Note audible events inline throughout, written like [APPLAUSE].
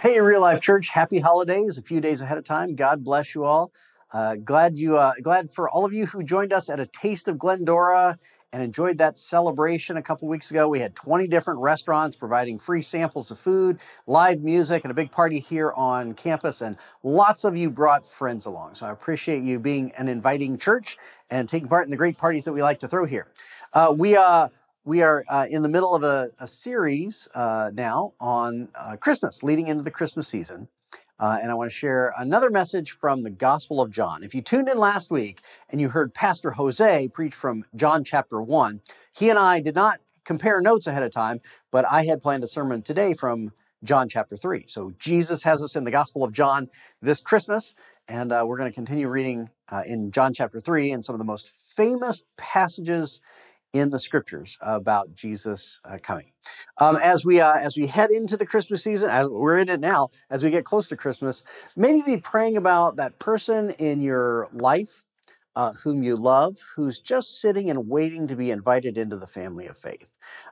Hey, Real Life Church, happy holidays a few days ahead of time. God bless you all. Uh, glad you, uh, glad for all of you who joined us at a Taste of Glendora and enjoyed that celebration a couple weeks ago. We had 20 different restaurants providing free samples of food, live music, and a big party here on campus. And lots of you brought friends along. So I appreciate you being an inviting church and taking part in the great parties that we like to throw here. Uh, we, uh, we are uh, in the middle of a, a series uh, now on uh, Christmas, leading into the Christmas season. Uh, and I want to share another message from the Gospel of John. If you tuned in last week and you heard Pastor Jose preach from John chapter 1, he and I did not compare notes ahead of time, but I had planned a sermon today from John chapter 3. So Jesus has us in the Gospel of John this Christmas, and uh, we're going to continue reading uh, in John chapter 3 and some of the most famous passages in the scriptures about Jesus uh, coming. Um, as we uh, as we head into the Christmas season, as we're in it now, as we get close to Christmas, maybe be praying about that person in your life uh, whom you love, who's just sitting and waiting to be invited into the family of faith.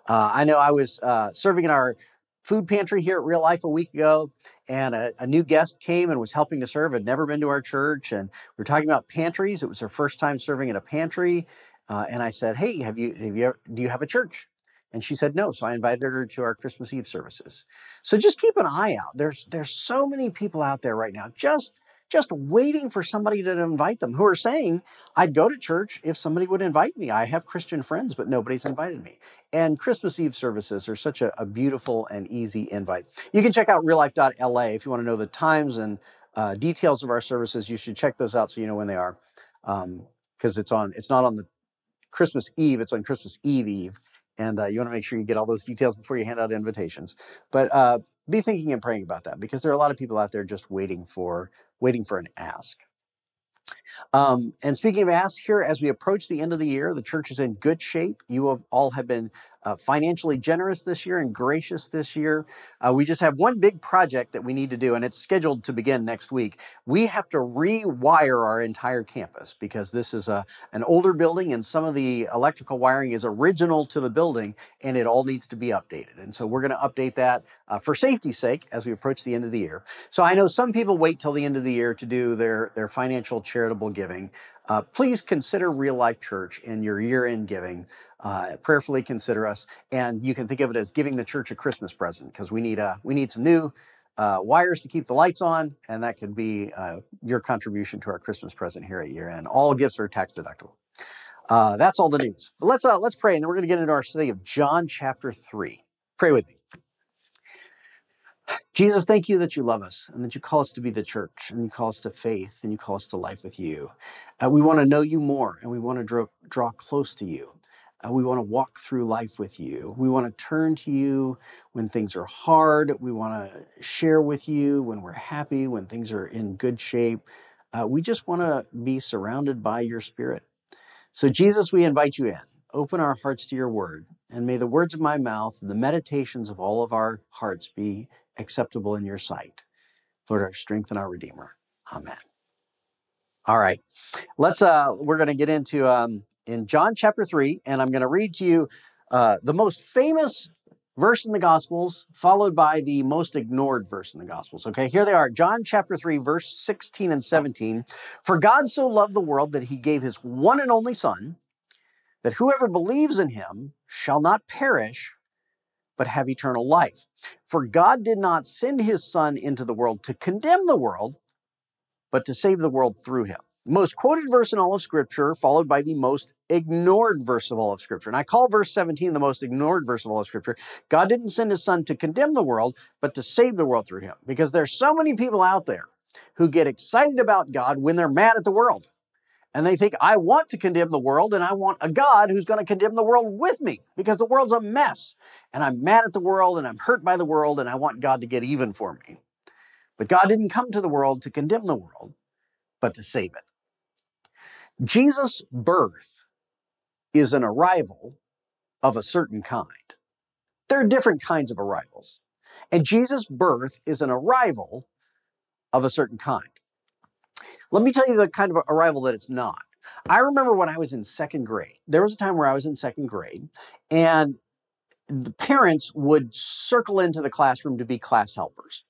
Uh, I know I was uh, serving in our food pantry here at Real Life a week ago, and a, a, new guest came and was helping to serve, had never been to our church, and we are talking about pantries. It was her first time serving in a pantry, uh, and I said, "Hey, have you have you ever, do you have a church?" And she said no. So I invited her to our Christmas Eve services. So just keep an eye out. There's there's so many people out there right now just just waiting for somebody to invite them who are saying, I'd go to church if somebody would invite me. I have Christian friends, but nobody's invited me. And Christmas Eve services are such a, a beautiful and easy invite. You can check out reallife.la if you want to know the times and uh, details of our services. You should check those out so you know when they are. Because um, it's on, it's not on the Christmas Eve. It's on Christmas Eve Eve, and uh, you want to make sure you get all those details before you hand out invitations. But uh, be thinking and praying about that because there are a lot of people out there just waiting for waiting for an ask. Um, and speaking of ask here, as we approach the end of the year, the church is in good shape. You have, all have been uh, financially generous this year and gracious this year. Uh, we just have one big project that we need to do, and it's scheduled to begin next week. We have to rewire our entire campus because this is a, an older building, and some of the electrical wiring is original to the building, and it all needs to be updated. And so we're going to update that uh, for safety's sake as we approach the end of the year. So I know some people wait till the end of the year to do their, their financial charitable giving. Uh, please consider Real Life Church in your year end giving uh, prayerfully consider us. And you can think of it as giving the church a Christmas present because we need a uh, we need some new uh, wires to keep the lights on, and that could be uh, your contribution to our Christmas present here at year end. All gifts are tax deductible. Uh, that's all the news. But let's uh, let's pray, and then we're going to get into our study of John chapter three. Pray with me. Jesus, thank you that you love us and that you call us to be the church and you call us to faith and you call us to life with you. Uh, we want to know you more and we want to draw, draw close to you. Uh, we want to walk through life with you. We want to turn to you when things are hard. We want to share with you when we're happy, when things are in good shape. Uh, we just want to be surrounded by your spirit. So, Jesus, we invite you in. Open our hearts to your word, and may the words of my mouth and the meditations of all of our hearts be acceptable in your sight. Lord, our strength and our Redeemer. Amen. All right, let's. Uh, we're going to get into um, in John chapter 3, and I'm going to read to you uh, the most famous verse in the Gospels, followed by the most ignored verse in the Gospels. Okay, here they are John chapter 3, verse 16 and 17. For God so loved the world that he gave his one and only Son, that whoever believes in him shall not perish, but have eternal life. For God did not send his Son into the world to condemn the world, but to save the world through him most quoted verse in all of Scripture, followed by the most ignored verse of all of Scripture. And I call verse 17 the most ignored verse of all of Scripture. God didn't send his son to condemn the world, but to save the world through him. Because there's so many people out there who get excited about God when they're mad at the world. And they think, I want to condemn the world and I want a God who's going to condemn the world with me because the world's a mess. And I'm mad at the world and I'm hurt by the world and I want God to get even for me. But God didn't come to the world to condemn the world, but to save it. Jesus' birth is an arrival of a certain kind. There are different kinds of arrivals. And Jesus' birth is an arrival of a certain kind. Let me tell you the kind of arrival that it's not. I remember when I was in second grade, there was a time where I was in second grade, and the parents would circle into the classroom to be class helpers.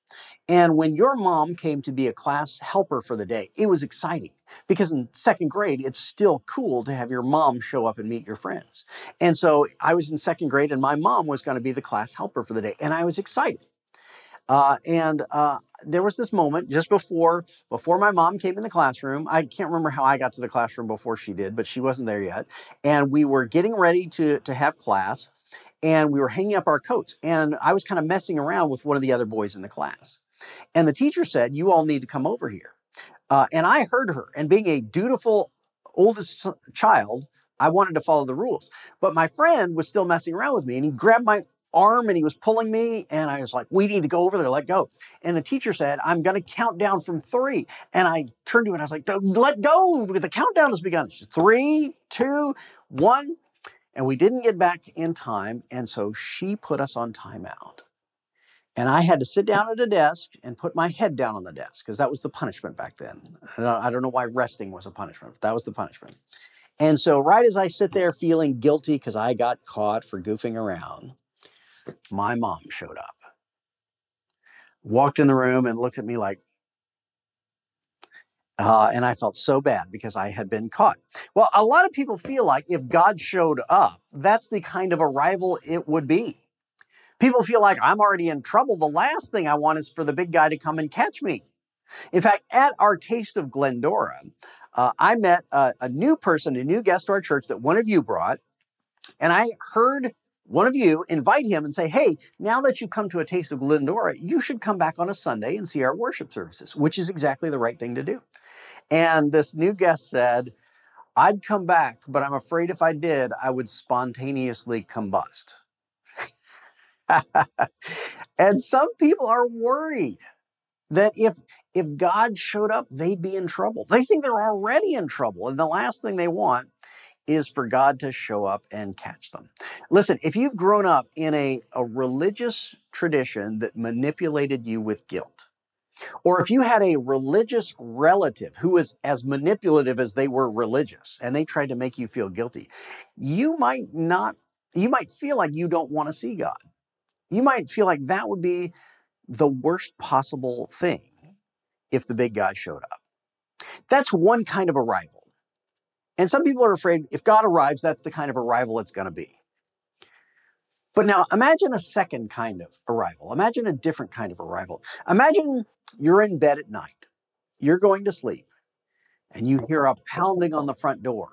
And when your mom came to be a class helper for the day, it was exciting because in second grade, it's still cool to have your mom show up and meet your friends. And so I was in second grade and my mom was going to be the class helper for the day. And I was excited. Uh, and uh, there was this moment just before before my mom came in the classroom. I can't remember how I got to the classroom before she did, but she wasn't there yet. And we were getting ready to to have class, and we were hanging up our coats. And I was kind of messing around with one of the other boys in the class. And the teacher said, "You all need to come over here." Uh, and I heard her. And being a dutiful oldest child, I wanted to follow the rules. But my friend was still messing around with me, and he grabbed my arm and he was pulling me and I was like, we need to go over there, let go. And the teacher said, I'm going to count down from three. And I turned to him and I was like, let go. The countdown has begun. It's three, two, one. And we didn't get back in time. And so she put us on timeout. And I had to sit down at a desk and put my head down on the desk because that was the punishment back then. I don't know why resting was a punishment, but that was the punishment. And so, right as I sit there feeling guilty because I got caught for goofing around, my mom showed up, walked in the room and looked at me like, uh, and I felt so bad because I had been caught. Well, a lot of people feel like if God showed up, that's the kind of arrival it would be. People feel like I'm already in trouble. The last thing I want is for the big guy to come and catch me. In fact, at our Taste of Glendora, uh, I met a, a new person, a new guest to our church that one of you brought, and I heard one of you invite him and say, hey, now that you've come to a taste of Glendora, you should come back on a Sunday and see our worship services, which is exactly the right thing to do. And this new guest said, I'd come back, but I'm afraid if I did, I would spontaneously combust. [LAUGHS] and some people are worried that if if God showed up, they'd be in trouble. They think they're already in trouble, and the last thing they want is for God to show up and catch them. Listen, if you've grown up in a, a religious tradition that manipulated you with guilt, or if you had a religious relative who was as manipulative as they were religious and they tried to make you feel guilty, you might not, you might feel like you don't want to see God. You might feel like that would be the worst possible thing if the big guy showed up. That's one kind of arrival. And some people are afraid if God arrives, that's the kind of arrival it's going to be. But now imagine a second kind of arrival. Imagine a different kind of arrival. Imagine you're in bed at night, you're going to sleep, and you hear a pounding on the front door.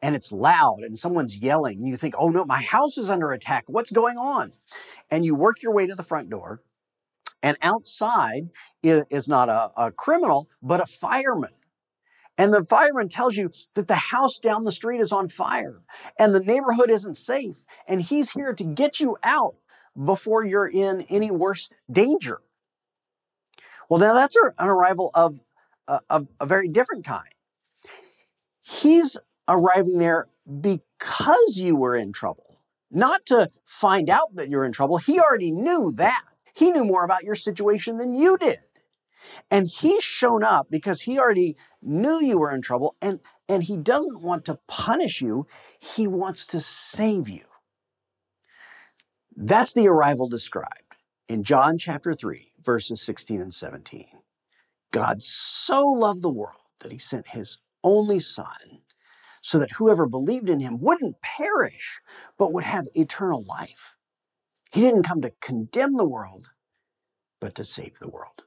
And it's loud and someone's yelling. And you think, oh no, my house is under attack. What's going on? And you work your way to the front door. And outside is not a, a criminal, but a fireman and the fireman tells you that the house down the street is on fire and the neighborhood isn't safe. And he's here to get you out before you're in any worse danger. Well, now that's an arrival of uh, a, a, a very different kind. He's arriving there because you were in trouble, not to find out that you're in trouble. He already knew that. He knew more about your situation than you did. And he's shown up because he already knew you were in trouble and, and he doesn't want to punish you, he wants to save you. That's the arrival described in John chapter 3, verses 16 and 17. God so loved the world that he sent his only Son so that whoever believed in him wouldn't perish, but would have eternal life. He didn't come to condemn the world, but to save the world.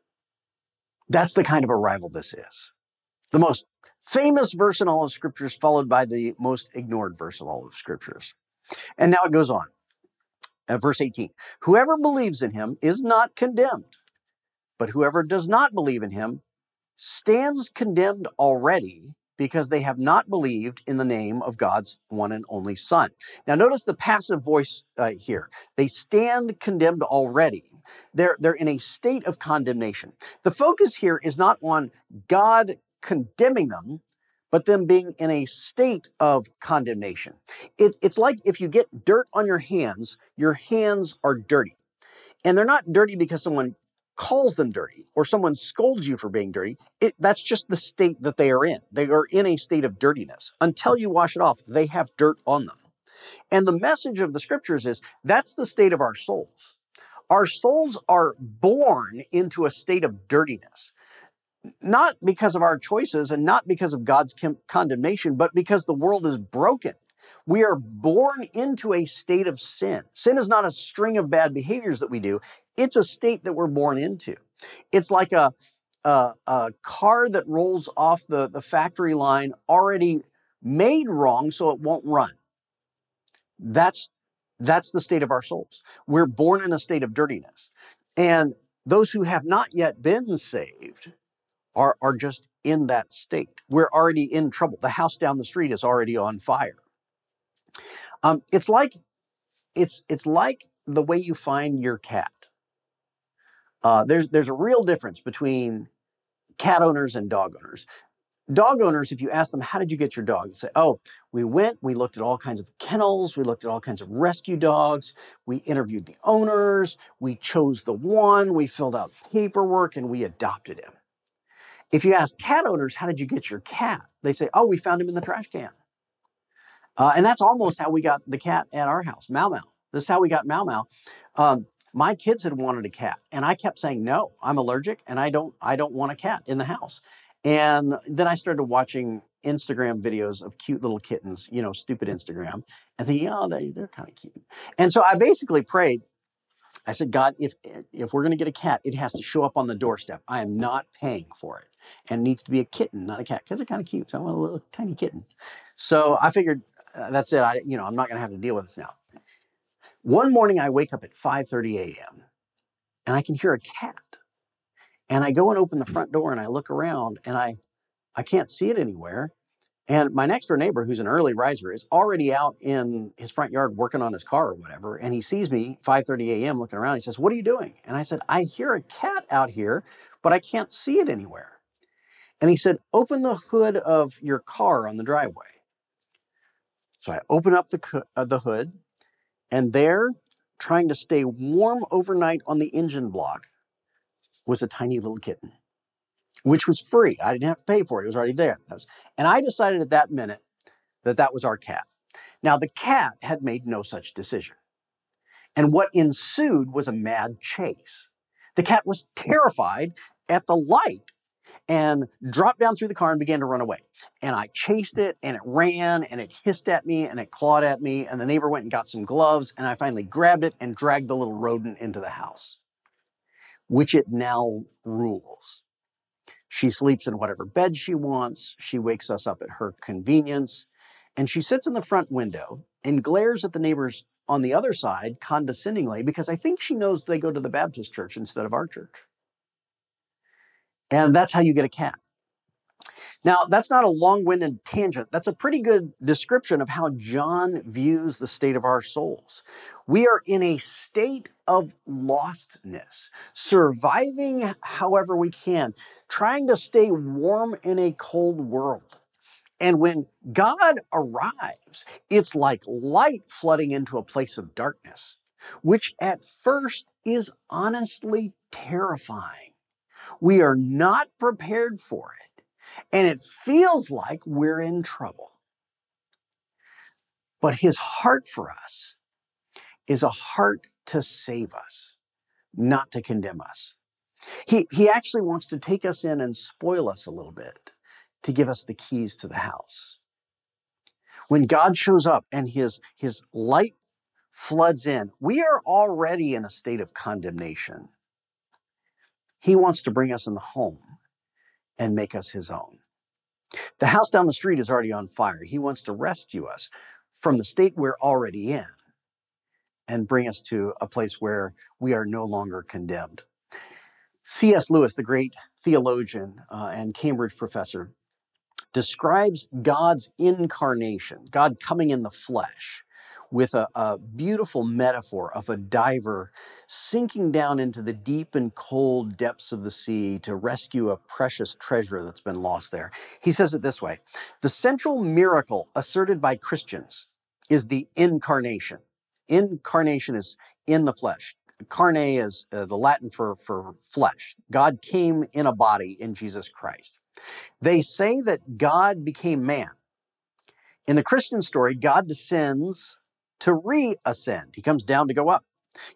That's the kind of arrival this is. The most famous verse in all of scriptures, followed by the most ignored verse of all of scriptures. And now it goes on. At verse 18 Whoever believes in him is not condemned, but whoever does not believe in him stands condemned already because they have not believed in the name of God's one and only Son. Now, notice the passive voice uh, here. They stand condemned already. They're, they're in a state of condemnation. The focus here is not on God condemning them, but them being in a state of condemnation. It, it's like if you get dirt on your hands, your hands are dirty. And they're not dirty because someone calls them dirty or someone scolds you for being dirty, it, that's just the state that they are in. They are in a state of dirtiness. Until you wash it off, they have dirt on them. And the message of the scriptures is that's the state of our souls. Our souls are born into a state of dirtiness, not because of our choices and not because of God's condemnation, but because the world is broken. We are born into a state of sin. Sin is not a string of bad behaviors that we do, it's a state that we're born into. It's like a, a, a car that rolls off the, the factory line already made wrong so it won't run. That's that's the state of our souls. We're born in a state of dirtiness. And those who have not yet been saved are, are just in that state. We're already in trouble. The house down the street is already on fire. Um, it's like it's it's like the way you find your cat. Uh, there's there's a real difference between cat owners and dog owners. Dog owners, if you ask them, how did you get your dog? They say, oh, we went, we looked at all kinds of kennels, we looked at all kinds of rescue dogs, we interviewed the owners, we chose the one, we filled out paperwork, and we adopted him. If you ask cat owners, how did you get your cat? They say, oh, we found him in the trash can. Uh, and that's almost how we got the cat at our house, Mau Mau. This is how we got Mau Mau. Um, my kids had wanted a cat, and I kept saying no. I'm allergic, and I don't. I don't want a cat in the house. And then I started watching Instagram videos of cute little kittens, you know, stupid Instagram, and thinking, oh, they, they're kind of cute. And so I basically prayed. I said, God, if if we're going to get a cat, it has to show up on the doorstep. I am not paying for it, and it needs to be a kitten, not a cat, because they're kind of cute. So I want a little tiny kitten. So I figured uh, that's it. I, you know, I'm not going to have to deal with this now. One morning, I wake up at 5:30 a.m. and I can hear a cat, and I go and open the front door and I look around and I, I can't see it anywhere. And my next door neighbor, who's an early riser, is already out in his front yard working on his car or whatever. And he sees me 5:30 a.m. looking around. He says, "What are you doing?" And I said, "I hear a cat out here, but I can't see it anywhere." And he said, "Open the hood of your car on the driveway." So I open up the, uh, the hood, and there, trying to stay warm overnight on the engine block, was a tiny little kitten, which was free. I didn't have to pay for it, it was already there. Was, and I decided at that minute that that was our cat. Now, the cat had made no such decision. And what ensued was a mad chase. The cat was terrified at the light and dropped down through the car and began to run away. And I chased it and it ran and it hissed at me and it clawed at me. And the neighbor went and got some gloves and I finally grabbed it and dragged the little rodent into the house, which it now rules. She sleeps in whatever bed she wants. She wakes us up at her convenience. And she sits in the front window and glares at the neighbors on the other side condescendingly because I think she knows they go to the Baptist church instead of our church. And that's how you get a cat. Now, that's not a long winded tangent. That's a pretty good description of how John views the state of our souls. We are in a state of lostness, surviving however we can, trying to stay warm in a cold world. And when God arrives, it's like light flooding into a place of darkness, which at first is honestly terrifying. We are not prepared for it, and it feels like we're in trouble. But his heart for us is a heart to save us, not to condemn us. He, he actually wants to take us in and spoil us a little bit to give us the keys to the house. When God shows up and his, his light floods in, we are already in a state of condemnation. He wants to bring us in the home and make us his own. The house down the street is already on fire. He wants to rescue us from the state we're already in and bring us to a place where we are no longer condemned. C.S. Lewis, the great theologian uh, and Cambridge professor, describes God's incarnation, God coming in the flesh, with a, a, beautiful metaphor of a diver sinking down into the deep and cold depths of the sea to rescue a precious treasure that's been lost there. He says it this way The central miracle asserted by Christians is the incarnation. Incarnation is in the flesh. Carne is uh, the Latin for, for flesh. God came in a body in Jesus Christ. They say that God became man. In the Christian story, God descends to reascend. He comes down to go up.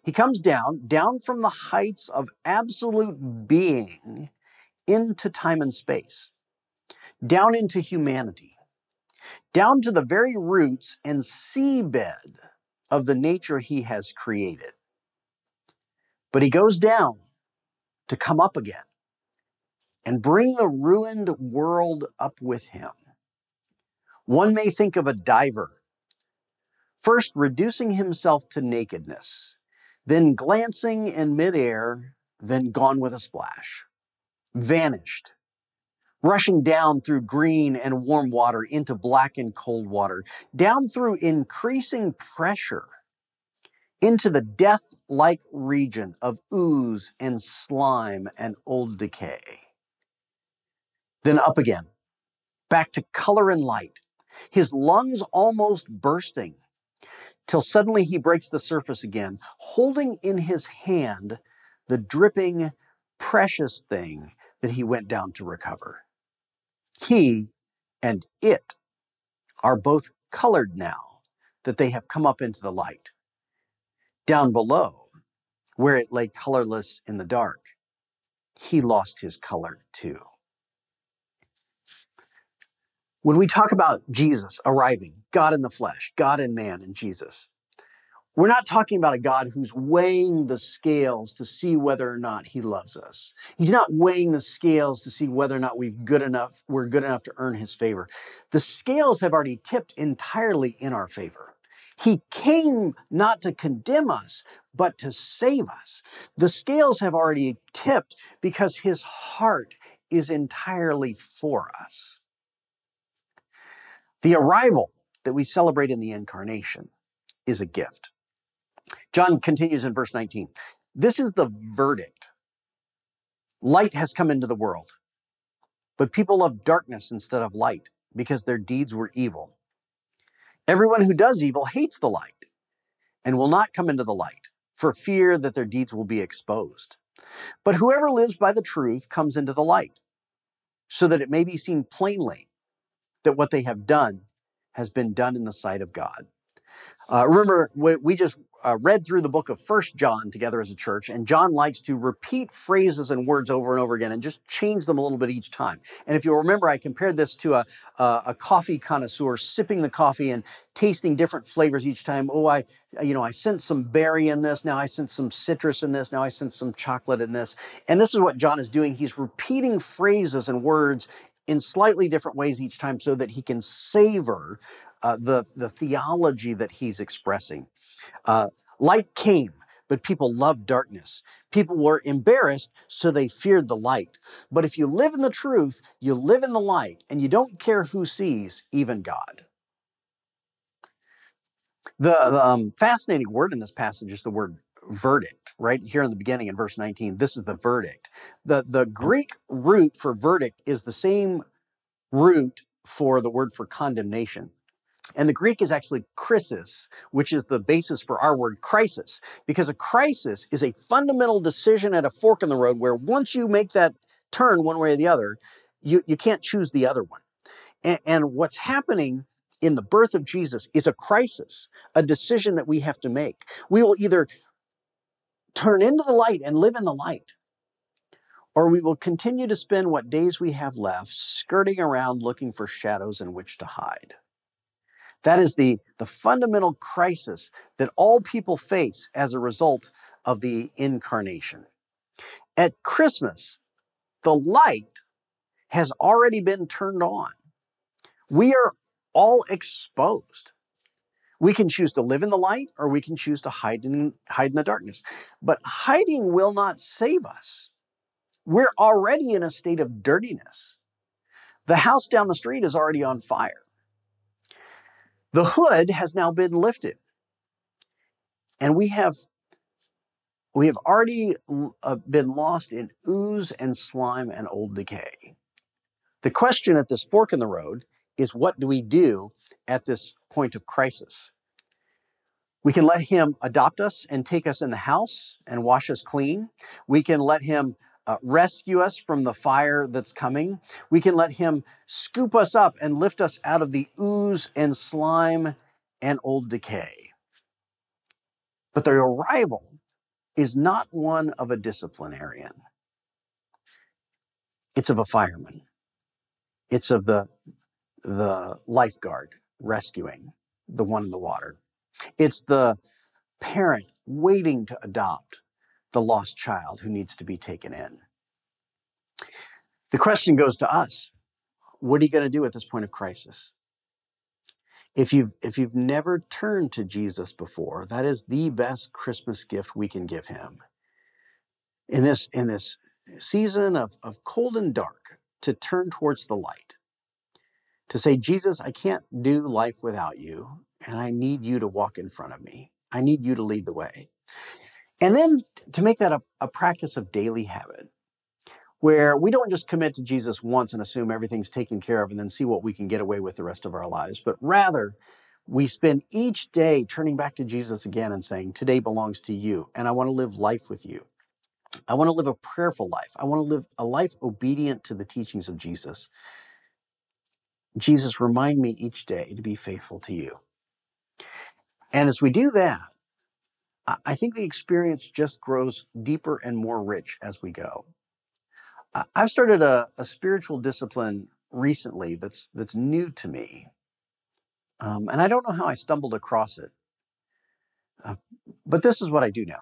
He comes down, down from the heights of absolute being into time and space, down into humanity, down to the very roots and seabed of the nature he has created. But he goes down to come up again and bring the ruined world up with him. One may think of a diver First, reducing himself to nakedness, then glancing in midair, then gone with a splash. Vanished. Rushing down through green and warm water into black and cold water, down through increasing pressure into the death like region of ooze and slime and old decay. Then up again, back to color and light, his lungs almost bursting, till suddenly he breaks the surface again, holding in his hand the dripping, precious thing that he went down to recover. He and it are both colored now that they have come up into the light. Down below, where it lay colorless in the dark, he lost his color too. When we talk about Jesus arriving, God in the flesh, God in man, and Jesus, we're not talking about a God who's weighing the scales to see whether or not he loves us. He's not weighing the scales to see whether or not we've good enough, we're good enough to earn his favor. The scales have already tipped entirely in our favor. He came not to condemn us, but to save us. The scales have already tipped because his heart is entirely for us. The arrival that we celebrate in the incarnation is a gift. John continues in verse 19. This is the verdict. Light has come into the world, but people love darkness instead of light because their deeds were evil. Everyone who does evil hates the light and will not come into the light for fear that their deeds will be exposed. But whoever lives by the truth comes into the light so that it may be seen plainly that what they have done has been done in the sight of God. Uh, remember, we, we just uh, read through the book of First John together as a church, and John likes to repeat phrases and words over and over again and just change them a little bit each time. And if you'll remember, I compared this to a, a, a coffee connoisseur sipping the coffee and tasting different flavors each time. Oh, I, you know, I sense some berry in this. Now I sense some citrus in this. Now I sense some chocolate in this. And this is what John is doing. He's repeating phrases and words in slightly different ways each time so that he can savor uh, the, the theology that he's expressing. Uh, light came, but people loved darkness. People were embarrassed, so they feared the light. But if you live in the truth, you live in the light, and you don't care who sees, even God. The, the um, fascinating word in this passage is the word verdict, right here in the beginning in verse 19. This is the verdict. The, the Greek root for verdict is the same root for the word for condemnation. And the Greek is actually krisis, which is the basis for our word crisis, because a crisis is a fundamental decision at a fork in the road where once you make that turn one way or the other, you, you can't choose the other one. And, and what's happening in the birth of Jesus is a crisis, a decision that we have to make. We will either turn into the light and live in the light, or we will continue to spend what days we have left skirting around looking for shadows in which to hide. That is the, the fundamental crisis that all people face as a result of the incarnation. At Christmas, the light has already been turned on. We are all exposed. We can choose to live in the light or we can choose to hide in, hide in the darkness. But hiding will not save us. We're already in a state of dirtiness. The house down the street is already on fire. The hood has now been lifted. And we have we have already uh, been lost in ooze and slime and old decay. The question at this fork in the road is what do we do at this point of crisis? We can let him adopt us and take us in the house and wash us clean. We can let him uh, rescue us from the fire that's coming. We can let him scoop us up and lift us out of the ooze and slime and old decay. But the arrival is not one of a disciplinarian. It's of a fireman. It's of the, the lifeguard rescuing the one in the water. It's the parent waiting to adopt the lost child who needs to be taken in. The question goes to us what are you going to do at this point of crisis? If you've, if you've never turned to Jesus before, that is the best Christmas gift we can give him. In this, in this season of, of cold and dark, to turn towards the light, to say, Jesus, I can't do life without you, and I need you to walk in front of me. I need you to lead the way. And then to make that a, a practice of daily habit, where we don't just commit to Jesus once and assume everything's taken care of and then see what we can get away with the rest of our lives, but rather we spend each day turning back to Jesus again and saying, Today belongs to you, and I want to live life with you. I want to live a prayerful life. I want to live a life obedient to the teachings of Jesus. Jesus, remind me each day to be faithful to you. And as we do that, I think the experience just grows deeper and more rich as we go. I've started a, a spiritual discipline recently that's that's new to me, um, and I don't know how I stumbled across it. Uh, but this is what I do now.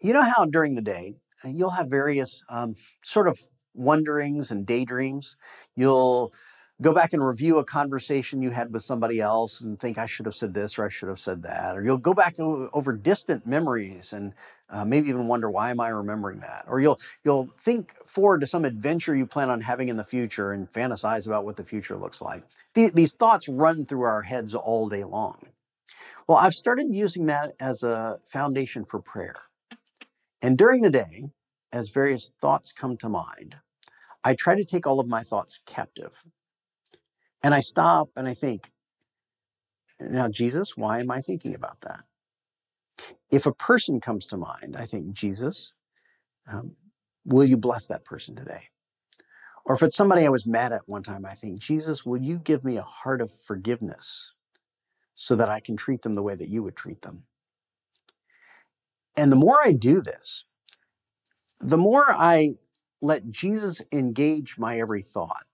You know how during the day uh, you'll have various um, sort of wonderings and daydreams. You'll go back and review a conversation you had with somebody else and think I should have said this or I should have said that. Or you'll go back over distant memories and uh, maybe even wonder why am I remembering that? Or you'll you'll think forward to some adventure you plan on having in the future and fantasize about what the future looks like. These, these thoughts run through our heads all day long. Well, I've started using that as a foundation for prayer. And during the day, as various thoughts come to mind, I try to take all of my thoughts captive and I stop and I think, now, Jesus, why am I thinking about that? If a person comes to mind, I think, Jesus, um, will you bless that person today? Or if it's somebody I was mad at one time, I think, Jesus, will you give me a heart of forgiveness so that I can treat them the way that you would treat them? And the more I do this, the more I let Jesus engage my every thought.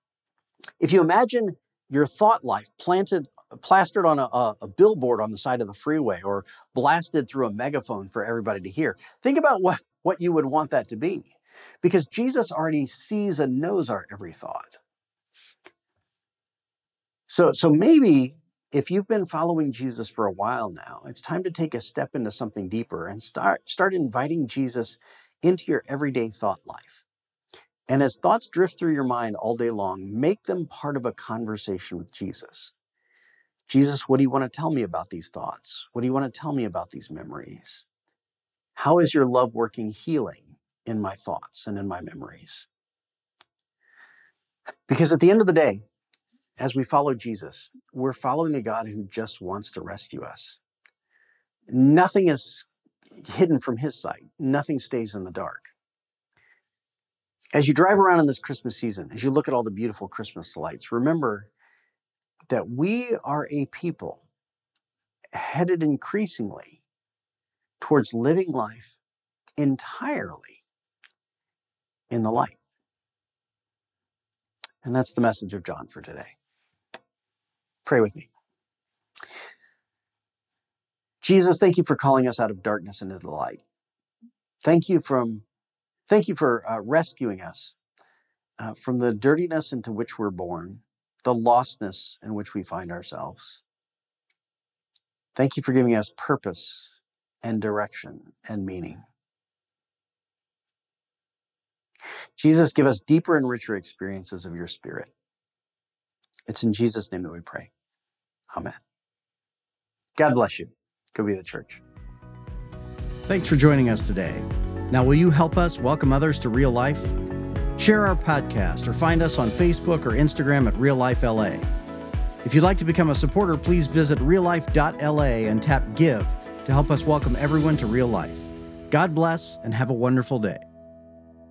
If you imagine your thought life planted plastered on a, a, a, billboard on the side of the freeway or blasted through a megaphone for everybody to hear. Think about what, what you would want that to be because jesus already sees and knows our every thought. So so maybe if you've been following jesus for a while now it's time to take a step into something deeper and start start inviting jesus into your everyday thought life and as thoughts drift through your mind all day long, make them part of a conversation with Jesus. Jesus, what do you want to tell me about these thoughts? What do you want to tell me about these memories? How is your love working healing in my thoughts and in my memories? Because at the end of the day, as we follow Jesus, we're following a God who just wants to rescue us. Nothing is hidden from his sight, nothing stays in the dark. As you drive around in this Christmas season, as you look at all the beautiful Christmas lights, remember that we are a people headed increasingly towards living life entirely in the light. And that's the message of John for today. Pray with me. Jesus, thank you for calling us out of darkness into the light. Thank you from Thank you for uh, rescuing us uh, from the dirtiness into which we're born, the lostness in which we find ourselves. Thank you for giving us purpose and direction and meaning. Jesus, give us deeper and richer experiences of your spirit. It's in Jesus' name that we pray. Amen. God bless you. Go be the church. Thanks for joining us today. Now, will you help us welcome others to real life? Share our podcast or find us on Facebook or Instagram at Real Life LA. If you'd like to become a supporter, please visit reallife.la and tap Give to help us welcome everyone to real life. God bless and have a wonderful day.